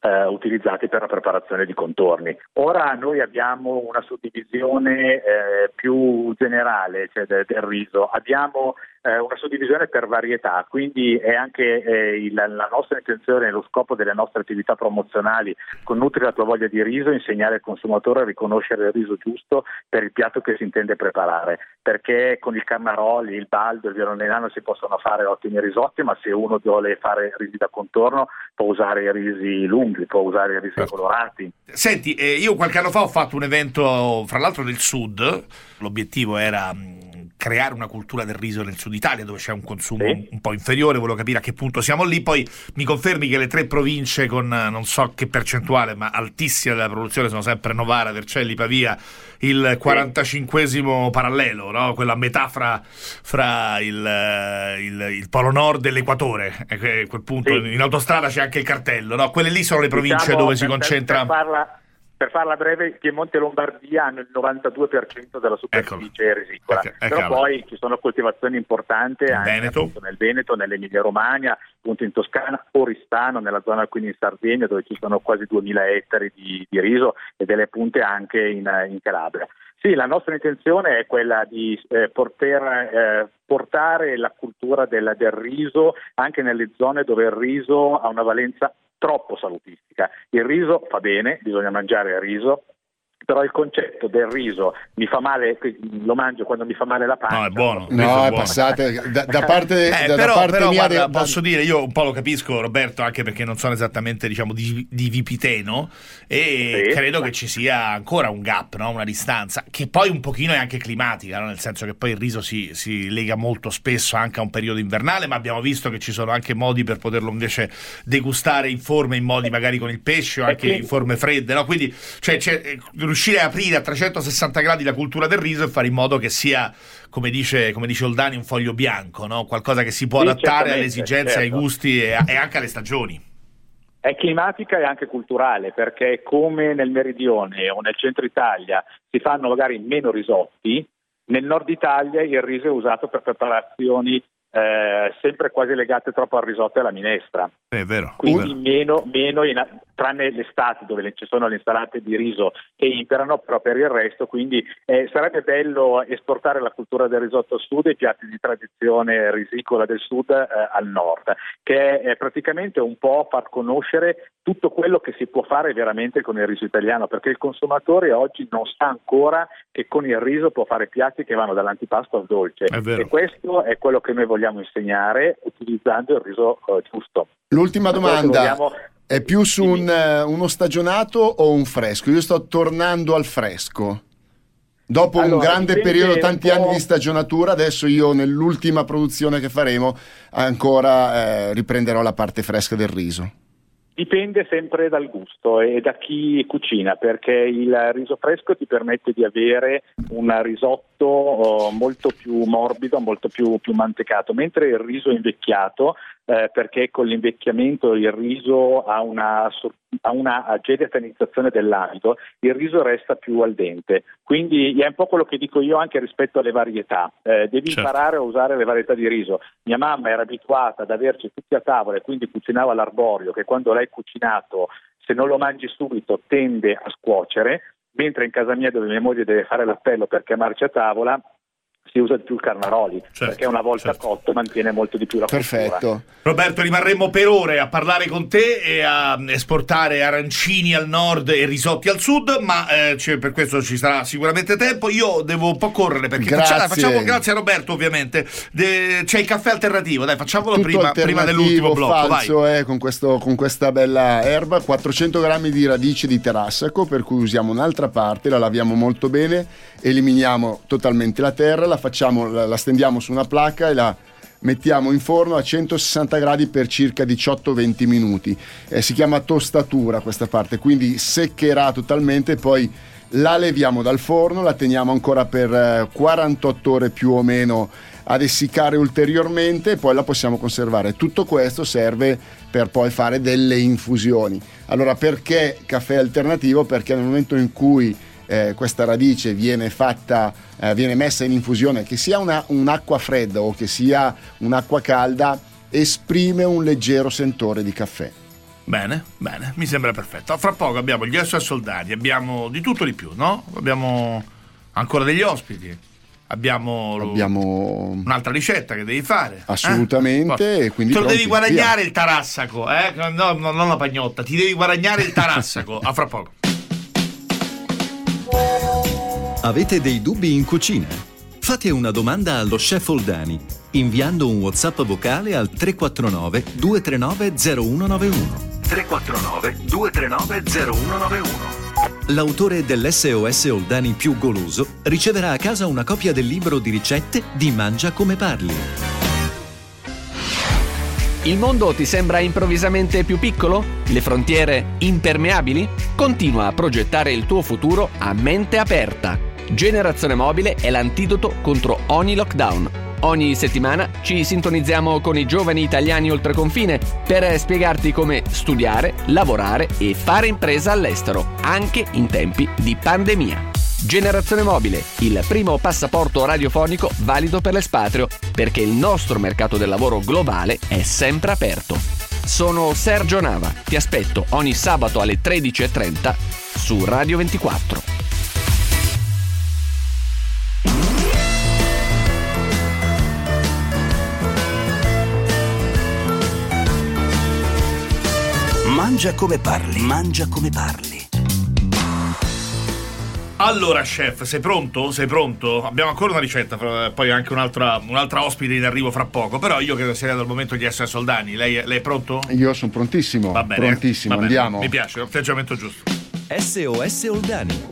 eh, utilizzati per la preparazione di contorni. Ora noi abbiamo una suddivisione eh, più generale cioè del, del, riso, abbiamo eh, una suddivisione per varietà, quindi è anche eh, il, la nostra intenzione e lo scopo delle nostre attività promozionali con Nutri la tua voglia di riso, insegnare al consumatore a riconoscere il riso giusto per il piatto che si intende preparare, perché con il Carnaroli, il Baldo, il Veronelano si possono fare ottimi risotti, ma se uno vuole fare risi da contorno può usare i risi lunghi, può usare i risi certo. colorati. Senti, eh, io qualche anno fa ho fatto un evento, fra l'altro del sud, l'obiettivo era creare una cultura del riso nel sud Italia dove c'è un consumo sì. un po' inferiore, volevo capire a che punto siamo lì, poi mi confermi che le tre province con non so che percentuale, ma altissima della produzione sono sempre Novara, Vercelli, Pavia, il 45 parallelo, no? quella metà fra, fra il, il, il, Polo Nord e l'Equatore, a quel punto sì. in autostrada c'è anche il cartello, no? quelle lì sono le province diciamo, dove si concentra... Per farla per farla breve, Piemonte e Lombardia hanno il 92% della superficie risicola, ecco, ecco, però poi ci sono coltivazioni importanti anche Veneto. nel Veneto, nell'Emilia Romagna, appunto in Toscana, Oristano, nella zona quindi in Sardegna dove ci sono quasi 2000 ettari di, di riso e delle punte anche in, in Calabria. Sì, la nostra intenzione è quella di eh, poter eh, portare la cultura del, del, riso anche nelle zone dove il riso ha una valenza troppo salutistica. Il riso fa bene, bisogna mangiare il riso, però il concetto del riso mi fa male, lo mangio quando mi fa male la pancia. No, è buono. No, è passate da, da parte, eh, da, però, da parte però, mia. Guarda, de... posso dire, io un po' lo capisco, Roberto, anche perché non sono esattamente diciamo di, di Vipiteno e sì. credo che ci sia ancora un gap, no? una distanza, che poi un pochino è anche climatica, no? nel senso che poi il riso si, si, lega molto spesso anche a un periodo invernale, ma abbiamo visto che ci sono anche modi per poterlo invece degustare in forme, in modi magari con il pesce o anche in forme fredde, no? quindi cioè, cioè, riuscire a aprire a 360 gradi la cultura del riso e fare in modo che sia, come dice, come dice Oldani, un foglio bianco, no? qualcosa che si può sì, adattare alle esigenze, certo. ai gusti e, e anche alle stagioni. È climatica e anche culturale perché come nel meridione o nel centro Italia si fanno magari meno risotti, nel nord Italia il riso è usato per preparazioni eh, sempre quasi legate troppo al risotto e alla minestra. È vero. Quindi vero. meno, meno in, tranne l'estate dove ci sono le insalate di riso che imperano, però per il resto, quindi eh, sarebbe bello esportare la cultura del risotto al sud e i piatti di tradizione risicola del sud eh, al nord, che è praticamente un po' far conoscere tutto quello che si può fare veramente con il riso italiano, perché il consumatore oggi non sa ancora che con il riso può fare piatti che vanno dall'antipasto al dolce. E questo è quello che noi vogliamo insegnare utilizzando il riso eh, giusto. L'ultima domanda. Vogliamo... È più su un, uh, uno stagionato o un fresco? Io sto tornando al fresco. Dopo allora, un grande periodo, tanti anni di stagionatura, adesso io nell'ultima produzione che faremo ancora eh, riprenderò la parte fresca del riso. Dipende sempre dal gusto e da chi cucina, perché il riso fresco ti permette di avere un risotto oh, molto più morbido, molto più, più mantecato, mentre il riso invecchiato eh, perché con l'invecchiamento il riso ha una, ha una gelatinizzazione dell'amido, il riso resta più al dente. Quindi è un po' quello che dico io anche rispetto alle varietà. Eh, devi certo. imparare a usare le varietà di riso. Mia mamma era abituata ad averci tutti a tavola e quindi cucinava l'arborio, che quando l'hai cucinato, se non lo mangi subito, tende a scuocere mentre in casa mia dove mia moglie deve fare l'appello per chiamarci a tavola si usa di più il Carnaroli, certo, perché una volta certo. cotto mantiene molto di più la Perfetto. Cultura. Roberto, rimarremo per ore a parlare con te e a esportare arancini al nord e risotti al sud, ma eh, cioè, per questo ci sarà sicuramente tempo. Io devo un po' correre perché grazie, facciamo, facciamo, grazie a Roberto ovviamente, De, c'è il caffè alternativo, dai facciamolo prima, prima, dell'ultimo blocco. Falso, eh, con, questo, con questa bella erba, 400 grammi di radice di terassaco, per cui usiamo un'altra parte, la laviamo molto bene, eliminiamo totalmente la terra, la facciamo, la, la stendiamo su una placca e la mettiamo in forno a 160 gradi per circa 18-20 minuti. Eh, si chiama tostatura questa parte, quindi seccherà totalmente, poi la leviamo dal forno, la teniamo ancora per eh, 48 ore più o meno ad essiccare ulteriormente e poi la possiamo conservare. Tutto questo serve per poi fare delle infusioni. Allora perché caffè alternativo? Perché nel momento in cui eh, questa radice viene fatta, eh, viene messa in infusione, che sia una, un'acqua fredda o che sia un'acqua calda, esprime un leggero sentore di caffè. Bene, bene, mi sembra perfetto. Fra poco abbiamo gli SOS Soldati, abbiamo di tutto di più, no? Abbiamo ancora degli ospiti. abbiamo, Abbiamo un'altra ricetta che devi fare. eh? assolutamente e quindi Te lo devi guadagnare via. il tarassaco, eh? No, no, non la pagnotta, ti devi guadagnare il tarassaco. A fra poco. Avete dei dubbi in cucina? Fate una domanda allo chef Oldani inviando un WhatsApp vocale al 349 239 0191. 349 239 0191. L'autore dell'SOS Oldani più goloso riceverà a casa una copia del libro di ricette di Mangia come parli. Il mondo ti sembra improvvisamente più piccolo? Le frontiere impermeabili? Continua a progettare il tuo futuro a mente aperta. Generazione Mobile è l'antidoto contro ogni lockdown. Ogni settimana ci sintonizziamo con i giovani italiani oltre confine per spiegarti come studiare, lavorare e fare impresa all'estero, anche in tempi di pandemia. Generazione Mobile, il primo passaporto radiofonico valido per l'espatrio, perché il nostro mercato del lavoro globale è sempre aperto. Sono Sergio Nava, ti aspetto ogni sabato alle 13.30 su Radio 24. Mangia come parli, mangia come parli. Allora, chef, sei pronto? Sei pronto? Abbiamo ancora una ricetta, poi anche un'altra, un'altra ospite in arrivo fra poco. Però io credo sia arrivato il momento di essere soldani. Lei, lei è pronto? Io sono prontissimo, Va bene. prontissimo, va bene. andiamo. Mi piace, l'atteggiamento giusto. SOS Oldani.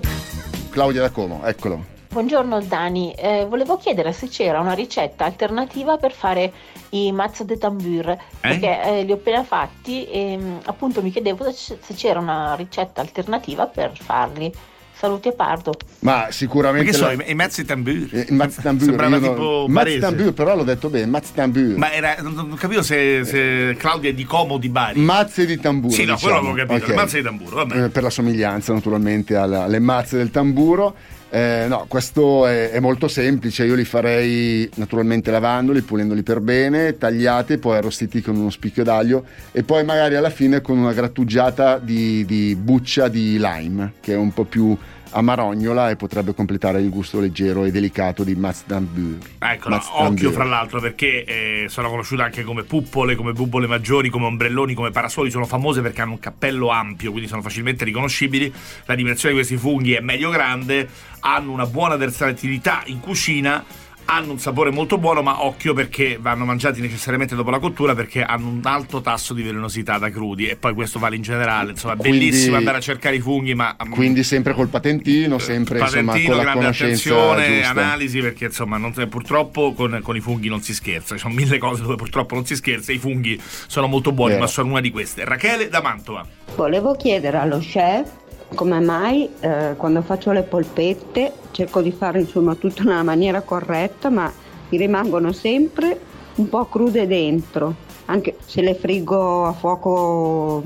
Claudia da Como, eccolo. Buongiorno Dani, Eh, volevo chiedere se c'era una ricetta alternativa per fare i mazzo de tambur, perché eh, li ho appena fatti e mm, appunto mi chiedevo se c'era una ricetta alternativa per farli. Saluti a Pardo. Ma sicuramente che so, la- i, i mazzi tambur? Eh, Maz Tambur, Sembrava io non- tipo Maz barese. Tambur, però l'ho detto bene, Maz Tambur. Ma era, non, non capivo se, se Claudia è di Como o di Bari. Mazze di tamburo. Sì, no, diciamo. quello avevo capito, Ok. le mazze di tamburo, vabbè. Eh, per la somiglianza naturalmente alla- alle mazze del tamburo. Eh, no, questo è, è molto semplice, io li farei naturalmente lavandoli, pulendoli per bene, tagliati, poi arrostiti con uno spicchio d'aglio e poi magari alla fine con una grattugiata di, di buccia di lime, che è un po' più amarognola e potrebbe completare il gusto leggero e delicato di Maz Tambur. Eccola, Maz occhio fra l'altro perché eh, sono conosciute anche come puppole, come bubbole maggiori, come ombrelloni, come parasoli, sono famose perché hanno un cappello ampio, quindi sono facilmente riconoscibili. La dimensione di questi funghi è medio-grande, hanno una buona versatilità in cucina, hanno un sapore molto buono, ma occhio perché vanno mangiati necessariamente dopo la cottura perché hanno un alto tasso di velenosità da crudi e poi questo vale in generale, insomma, è Quindi- bellissimo andare a cercare i funghi, ma mm, Quindi sempre col patentino, sempre insomma patentino, con la grande conoscenza attenzione, giusta. analisi, perché insomma non- purtroppo con, con i funghi non si scherza. Ci sono mille cose dove purtroppo non si scherza. I funghi sono molto buoni, Vero. ma sono una di queste. Rachele da Mantova. Volevo chiedere allo chef come mai eh, quando faccio le polpette cerco di fare insomma tutto nella maniera corretta, ma mi rimangono sempre un po' crude dentro, anche se le friggo a fuoco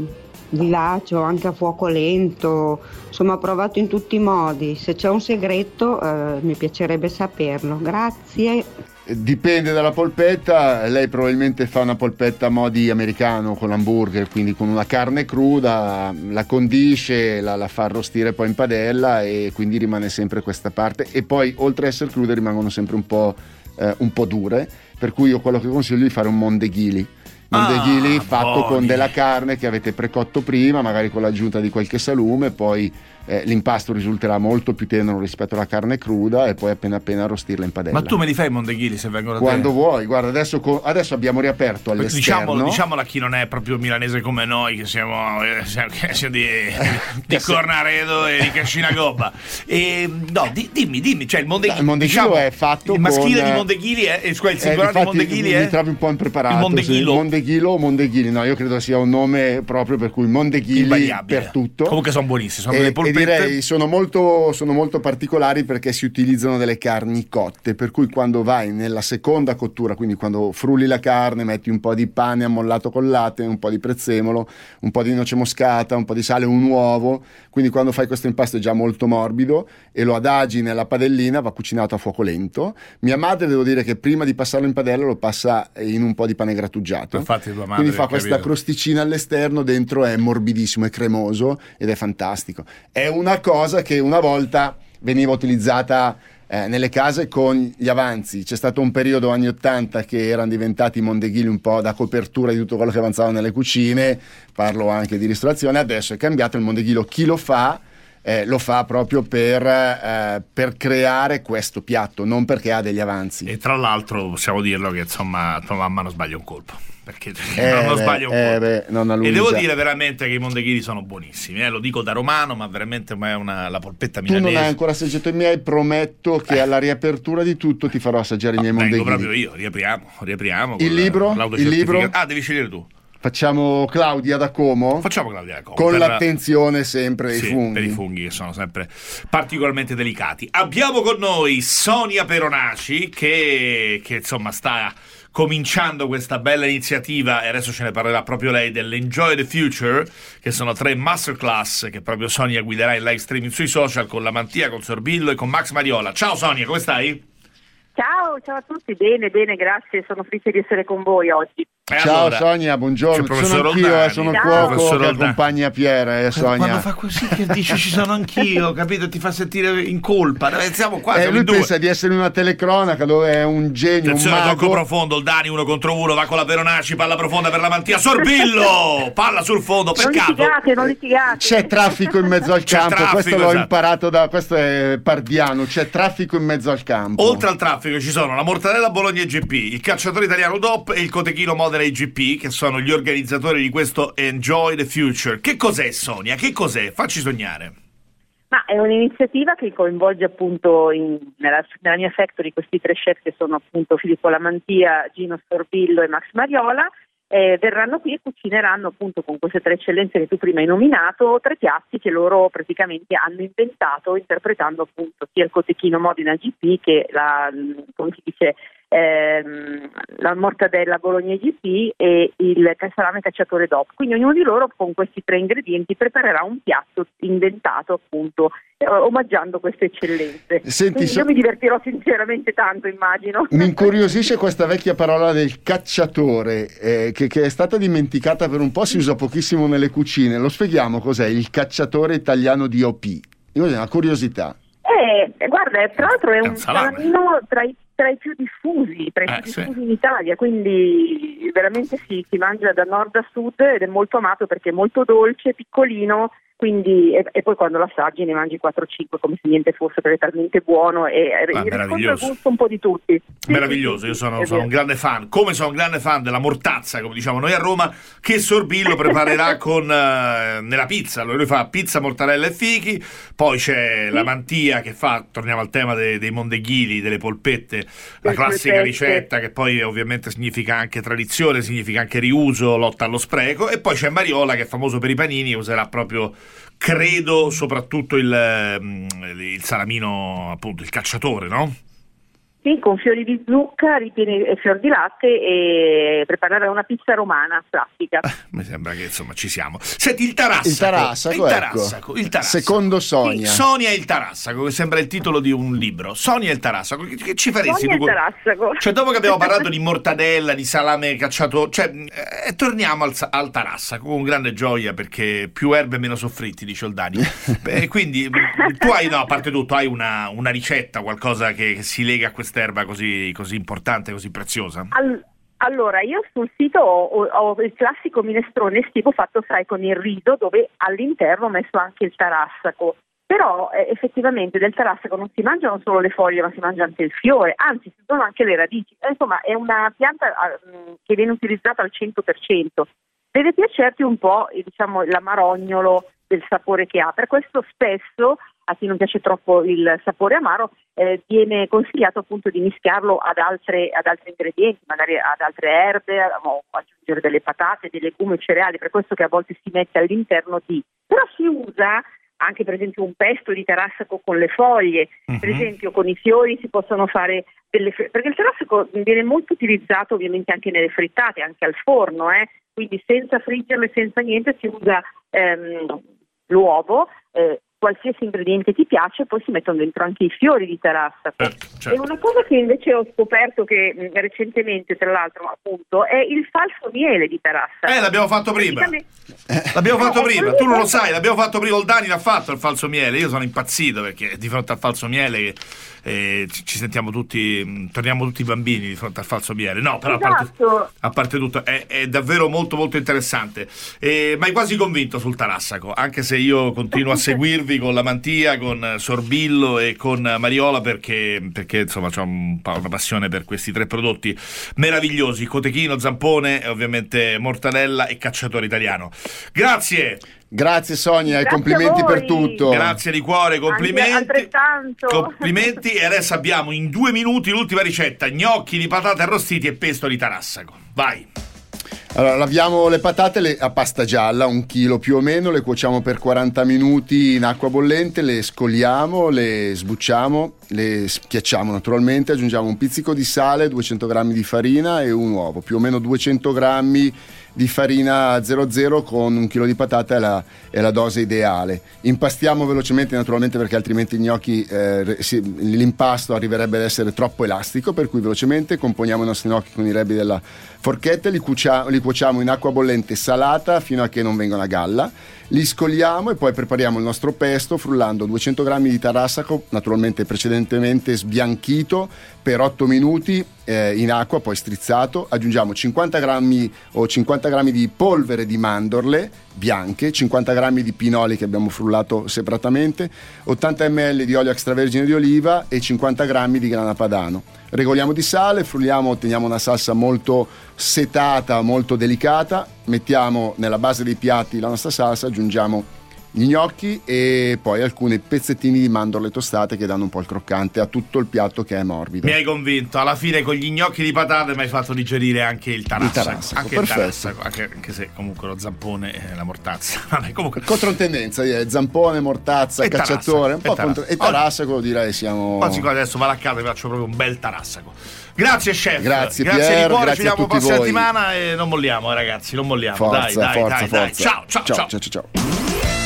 di lacio, anche a fuoco lento, insomma ho provato in tutti i modi. Se c'è un segreto eh, mi piacerebbe saperlo. Grazie. Dipende dalla polpetta, lei probabilmente fa una polpetta a modi americano con l'hamburger, quindi con una carne cruda, la condisce, la, la fa arrostire poi in padella e quindi rimane sempre questa parte e poi oltre a essere crude rimangono sempre un po', eh, un po' dure, per cui io quello che consiglio è di fare un mondeghili. Mondeghili Ah, fatto con buoni. della carne che avete precotto prima, magari con l'aggiunta di qualche salume, poi eh, l'impasto risulterà molto più tenero rispetto alla carne cruda e poi appena appena arrostirla in padella. Ma tu me li fai i mondeghili se vengono da Quando te? vuoi, guarda, adesso, co- adesso abbiamo riaperto all'esterno. Diciamolo, diciamolo a chi non è proprio milanese come noi, che siamo, eh, siamo- che siamo di, di Cornaredo e di Cascina Gobba. E, no, di- dimmi, dimmi, cioè il mondeghili, il mondeghilo diciamo, è fatto il maschile con- di mondeghili è, eh, scusa, il singolare di mondeghili mi è trovi un po' impreparato. Il mondeghilo. sì. Mondeghilo o mondeghili? No, io credo sia un nome proprio per cui mondeghili per tutto. Comunque sono buonissimi, sono e, delle polpette. Direi sono molto, sono molto particolari perché si utilizzano delle carni cotte, per cui quando vai nella seconda cottura, quindi quando frulli la carne, metti un po' di pane ammollato col latte, un po' di prezzemolo, un po' di noce moscata, un po' di sale, un uovo, quindi quando fai questo impasto è già molto morbido e lo adagi nella padellina, va cucinato a fuoco lento. Mia madre devo dire che prima di passarlo in padella lo passa in un po' di pane grattugiato. Infatti tua madre, Quindi fa questa capito. crosticina all'esterno, dentro è morbidissimo, è cremoso ed è fantastico. È una cosa che una volta veniva utilizzata eh, nelle case con gli avanzi. C'è stato un periodo anni 80 che erano diventati mondeghili un po' da copertura di tutto quello che avanzava nelle cucine, parlo anche di ristorazione, adesso è cambiato il mondeghilo, chi lo fa? Eh, lo fa proprio per, eh, per, creare questo piatto, non perché ha degli avanzi. E tra l'altro possiamo dirlo che insomma tua mamma non sbaglia un colpo perché eh non, sbaglio un eh beh, e devo dire veramente che i mondeghini sono buonissimi eh? lo dico da romano ma veramente è una, la polpetta milanese tu non hai ancora assaggiato i miei prometto che eh. alla riapertura di tutto ti farò assaggiare no, i miei mondeghini proprio io riapriamo riapriamo il libro? il libro? ah devi scegliere tu Facciamo Claudia da Como? Facciamo Claudia da Como. Con per... l'attenzione sempre ai sì, funghi. Per i funghi che sono sempre particolarmente delicati. Abbiamo con noi Sonia Peronaci che, che insomma sta cominciando questa bella iniziativa e adesso ce ne parlerà proprio lei dell'Enjoy the Future che sono tre masterclass che proprio Sonia guiderà in live streaming sui social con la Mantia, con Sorbillo e con Max Mariola. Ciao Sonia, come stai? Ciao, ciao a tutti, bene, bene, grazie, sono felice di essere con voi oggi. Eh, Ciao allora, Sonia, buongiorno. Sono anch'io, eh, sono il cuoco che accompagna Piera, eh, Sonia. Quando fa così che dice ci sono anch'io, capito? Ti fa sentire in colpa. Siamo qua, eh, lui pensa di essere una telecronaca dove è un genio, Attenzione, un mago. tocco profondo, il Dani uno contro uno, va con la Veronaci, palla profonda per la mantia, Sorbillo! palla sul fondo, peccato. Non litigate, non litigate. C'è traffico in mezzo al C'è campo, traffico, questo l'ho esatto. imparato da questo è Pardiano, c'è traffico in mezzo al campo. Oltre al traffico ci sono la mortadella Bologna IGP, il calciatore italiano DOP e il cotechino Modena IGP che sono gli organizzatori di questo Enjoy the Future. Che cos'è Sonia? Che cos'è? Facci sognare. Ma è un'iniziativa che coinvolge appunto in, nella, nella, mia factory questi tre chef che sono appunto Filippo Lamantia, Gino Storbillo e Max Mariola. Eh, verranno qui e cucineranno appunto con queste tre eccellenze che tu prima hai nominato tre piatti che loro praticamente hanno inventato interpretando appunto sia il cotechino Modena GP che la, come si dice ehm, la mortadella Bologna GP e il salame cacciatore DOP. Quindi ognuno di loro con questi tre ingredienti preparerà un piatto inventato appunto eh, omaggiando queste eccellenze. Senti, so... Io mi divertirò sinceramente tanto, immagino. Mi incuriosisce questa vecchia parola del cacciatore eh, che, che, è stata dimenticata per un po', si usa pochissimo nelle cucine. Lo spieghiamo cos'è il cacciatore italiano di OP? Io ho una curiosità. Eh, guarda, tra l'altro è, un salamino tra i tra i più diffusi, tra i più eh, diffusi sì. in Italia, quindi veramente si, si mangia da nord a sud ed è molto amato perché è molto dolce, piccolino, quindi, e, e, poi quando lo assaggi ne mangi 4-5 come se niente fosse perché è talmente buono e ah, il gusto un po' di tutti. Meraviglioso, io sono, sono un grande fan, come sono un grande fan della mortazza, come diciamo noi a Roma, che Sorbillo preparerà con, uh, nella pizza. Allora lui fa pizza, mortadella e fichi, poi c'è la mantia che fa, torniamo al tema dei, dei mondeghili, delle polpette, la classica ricetta che poi ovviamente significa anche tradizione, significa anche riuso, lotta allo spreco, e poi c'è Mariola che è famoso per i panini, userà proprio credo soprattutto il, mm, il salamino, appunto, il cacciatore, no? Sì, con fiori di zucca, ripieni e fior di latte e preparare una pizza romana classica. Eh, mi sembra che insomma ci siamo. Senti, il Tarassaco. Il Tarassaco, il ecco. Tarassaco, il Tarassaco. Secondo Sonia. Sì, Sonia e il Tarassaco, che sembra il titolo di un libro. Sonia e il Tarassaco. Che, che ci faresti Sonia tu? il Tarassaco. Cioè, dopo che abbiamo parlato di mortadella, di salame cacciato, cioè, eh, torniamo al, al, Tarassaco con grande gioia perché più erbe meno soffritti, dice Oldani. Beh, quindi tu hai, no, a parte tutto, hai una, una ricetta, qualcosa che, che si lega a quest'erba così così importante, così preziosa? All- allora, io sul sito ho, ho, il classico minestrone estivo fatto, sai, con il riso, dove all'interno ho messo anche il tarassaco. Però eh, effettivamente del tarassaco non si mangiano solo le foglie, ma si mangia anche il fiore, anzi si sono anche le radici. Eh, insomma, è una pianta eh, che viene utilizzata al 100%. Deve piacerti un po' eh, diciamo, l'amarognolo del sapore che ha. Per questo spesso a chi non piace troppo il sapore amaro, eh, viene consigliato appunto di mischiarlo ad, altre, ad altri ingredienti, magari ad altre erbe, o aggiungere delle patate, dei legumi, cereali, per questo che a volte si mette all'interno di. Però si usa anche per esempio un pesto di tarassaco con le foglie, uh-huh. per esempio con i fiori si possono fare delle perché il tarassaco viene molto utilizzato ovviamente anche nelle frittate, anche al forno, eh? quindi senza friggerlo e senza niente si usa ehm, l'uovo, eh, qualsiasi ingrediente ti piace, poi si mettono dentro anche i fiori di tarassaco. Certo, certo. E una cosa che invece ho scoperto che mh, recentemente, tra l'altro, appunto, è il falso miele di tarassaco. Eh, l'abbiamo fatto prima. L'abbiamo fatto Eh, prima, quello tu non lo che- sai, l'abbiamo fatto prima. Oldani l'ha fatto il falso miele. Io sono impazzito perché di fronte al falso miele eh, ci, sentiamo tutti, mh, torniamo tutti bambini di fronte al falso miele. No, però a parte, Esatto. a parte tutto, è, è davvero molto molto interessante. Eh, ma hai quasi convinto sul Tarassaco, anche se io continuo a seguirvi con la mantia, con Sorbillo e con Mariola perché, perché insomma ho un una passione per questi tre prodotti meravigliosi, cotechino, zampone e ovviamente mortadella e cacciatore italiano. Grazie! Grazie Sonia e Grazie complimenti a voi. per tutto. Grazie di cuore, complimenti. altrettanto. Complimenti e adesso abbiamo in due minuti l'ultima ricetta, gnocchi di patate arrostiti e pesto di tarassaco. Vai. Allora, laviamo le patate a pasta gialla, un chilo più o meno, le cuociamo per 40 minuti in acqua bollente, le scogliamo, le sbucciamo, le schiacciamo naturalmente, aggiungiamo un pizzico di sale, 200 g di farina e un uovo, più o meno 200 g di farina 00 con un chilo di patata è la, è la dose ideale. Impastiamo velocemente naturalmente perché altrimenti gnocchi, eh, si- l'impasto arriverebbe ad essere troppo elastico, per cui velocemente componiamo i nostri gnocchi con i rebbi della forchetta, li, cucia- li cuociamo in acqua bollente salata fino a che non vengano a galla, li scogliamo e poi prepariamo il nostro pesto frullando 200 g di tarassaco, naturalmente precedentemente sbianchito per 8 minuti eh, in acqua, poi strizzato, aggiungiamo 50 g o 50 g di polvere di mandorle bianche, 50 g di pinoli che abbiamo frullato separatamente, 80 ml di olio extravergine di oliva e 50 g di grana padano. Regoliamo di sale, frulliamo, otteniamo una salsa molto setata, molto delicata, mettiamo nella base dei piatti la nostra salsa, aggiungiamo gli gnocchi e poi alcuni pezzettini di mandorle tostate che danno un po' il croccante a tutto il piatto che è morbido. Mi hai convinto, alla fine con gli gnocchi di patate mi hai fatto digerire anche il tarassaco. Il tarassaco, anche il perfetto. tarassaco, anche, anche se comunque lo zampone e la mortazza. Vabbè, comunque Controtendenza, direi, zampone, mortazza, E cacciatore, tarassaco, un po' e contro- e tarassaco. tarassaco direi siamo... Quasi quasi adesso vado a casa e faccio proprio un bel tarassaco. Grazie chef. Grazie, grazie Pier, di cuore, grazie ci vediamo prossima settimana e non molliamo eh, ragazzi, non molliamo. Forza, dai, dai, forza, dai, dai. forza. Ciao, ciao, ciao. ciao, ciao, ciao.